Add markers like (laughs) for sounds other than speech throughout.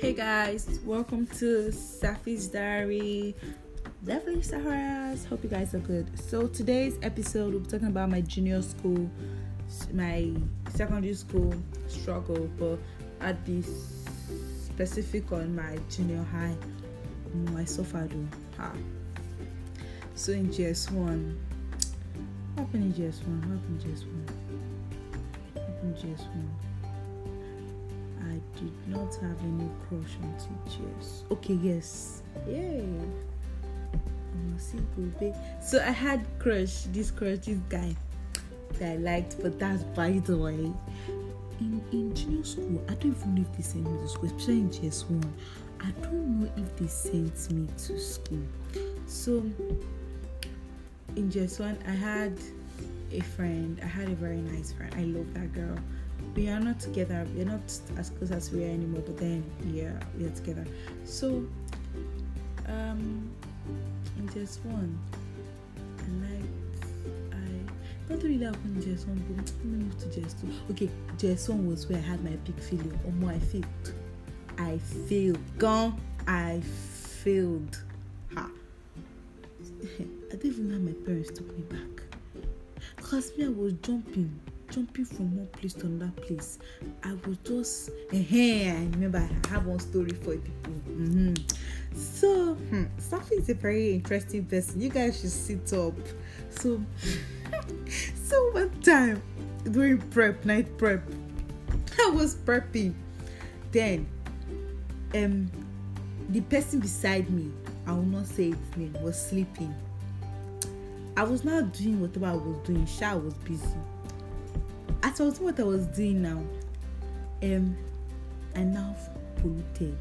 Hey guys, welcome to Safi's Diary. Definitely Sahara's. Hope you guys are good. So today's episode we'll be talking about my junior school, my secondary school struggle, but at this specific on my junior high, I suffered. Ha. So in GS1, what happened in GS1? What happened in GS1? What happened in GS1? I did not have any crush on teachers. Okay, yes. Yay. So I had crush, this crush, this guy that I liked, but that's by the way. In in junior school, I don't even know if they sent me to school, especially in GS1. I don't know if they sent me to school. So in GS1, I had a friend. I had a very nice friend. I love that girl. We are not together we're not as close as we are anymore but then yeah we are together. So um in just one i liked i not really happened in just one but let me move to just two. Okay just one was where i had my big feeling. Or more i failed. I failed. Gone. I failed. Ha. (laughs) I didn't even have my parents took me back because me i was jumping jumping from one place to another place. I was just uh i remember i have one story for people. Mm-hmm. so hmm, Safi is a very interesting person. You guys should sit up. So (laughs) so one time during prep night prep i was prepping. Then um the person beside me i will not say its name was sleeping i was not doing whatever i was doing sha was busy as I was what I was doing now, um, I now polluted.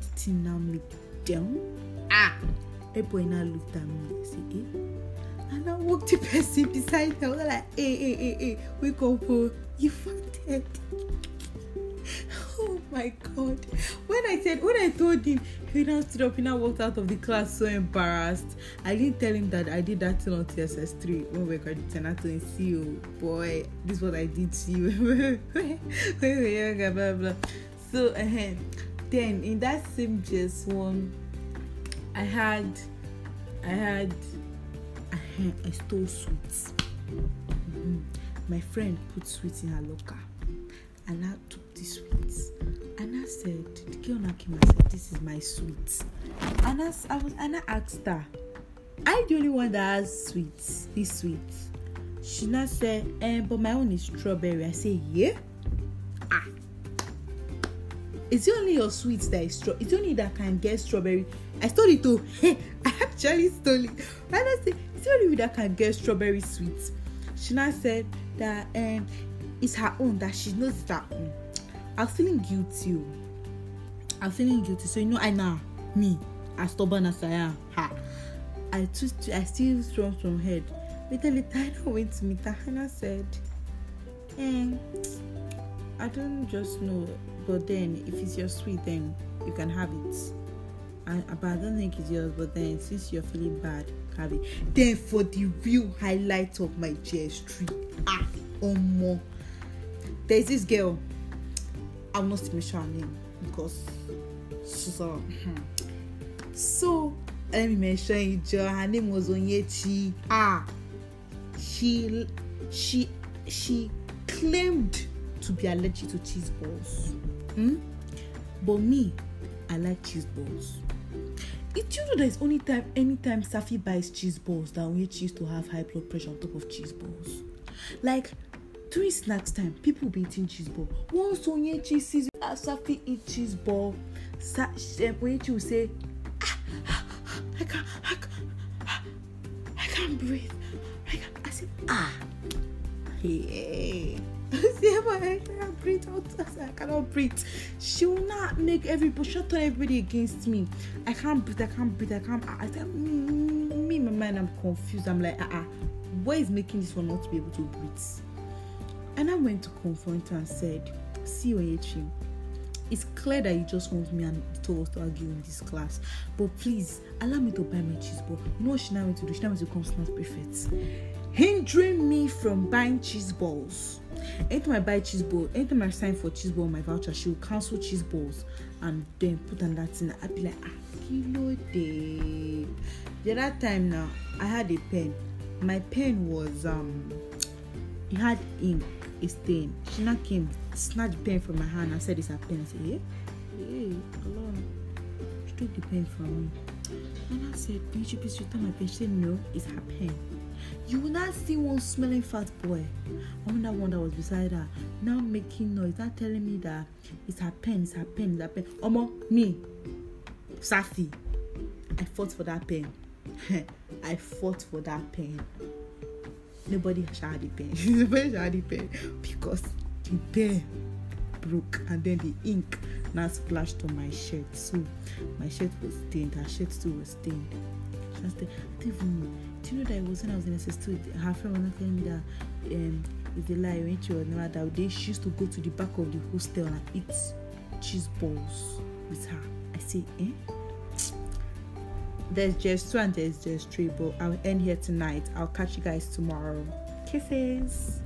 The thing now made down. Ah, a boy now looked at me said, eh? And I walked the person beside me. I was like, hey, hey, hey, hey, wake up, oh, you farted. My god. When I said, when I told him, he now stood up, he now walked out of the class so embarrassed. I didn't tell him that I did that thing on TSS3 when we were graduating. I told him, see you, boy, this is what I did to you (laughs) when we were younger, blah, blah. So, uh, then in that same just one, I had, I had, uh, I stole sweets. Mm-hmm. My friend put sweets in her locker and I took the sweets. And I said, the girl now came and said, This is my sweet. And I, was and I asked her, I the only one that has sweets, this sweet. She now said, eh, but my own is strawberry. I say, Yeah. Ah. It's only your sweets that is straw. It's only that can get strawberry. I stole it too. (laughs) I actually stole it. And I said, it's only you that can get strawberry sweets. She now said that um it's her own that she knows her own. I'm feeling guilty. I'm feeling guilty. So you know, I know me, as stubborn as I am, ha. I took I still strong from head. Later, later, (laughs) I went to meet and said, eh, I don't just know, but then if it's your sweet, then you can have it. I, but I don't think it's yours, but then since you're feeling bad, have it. Then for the real highlight of my GS3, ah, oh more there's this girl i will not mention her name because she's a hmm. so let me mention it her name was onyechi ah she she she claimed to be allergic to cheese balls hmm? but me i like cheese balls Did you know there's only time anytime Safi buys cheese balls that Onyechi used to have high blood pressure on top of cheese balls? Like during snacks time people be eating cheese ball. Once onyechi sees asafi eat cheese ball. Sa- onyechi will say ah, ah, i can't i can't i can't breathe. I can't i said ah hey see (laughs) i can't breathe. I cannot breathe? She will not make everybody shut turn everybody against me. I can't breathe i can't breathe i can't i said me my mind i'm confused. I'm like ah uh-uh. what is making this one not to be able to breathe and I went to confront her and said, See Onyechi, it's clear that you just want me and Thomas to argue in this class. But please allow me to buy my cheese ball. You know what she now went to do? She now went to come class prefect. Hindering me from buying cheese balls. Anytime I buy cheese ball, anytime I sign for cheese ball on my voucher, she will cancel cheese balls and then put another thing. I'd be like, ah, kilo day. The other time now, I had a pen. My pen was um, it had ink, a stain. She now came, snatched the pen from my hand and said it's a pen. I said, yeah, yeah, hello. She took the pen from me. And I said, Can you please return my pen? She said, No, it's her pen. You will not see one smelling fat boy. I wonder one that was beside her now making noise, not telling me that it's her pen, it's her pen, it's her pen. Omo, me, Safi, I fought for that pen. (laughs) I fought for that pen. Nobody had the pen. (laughs) Nobody had the pen because the pen broke and then the ink now splashed on my shirt. So my shirt was stained. Her shirt too was stained. I didn't even. Do you know that it was when I was in SS2, her friend was not telling me that um, it's a lie when she was never that day. She used to go to the back of the hostel and eat cheese balls with her. I say, eh? There's just two and there's just three, but I'll end here tonight. I'll catch you guys tomorrow. Kisses.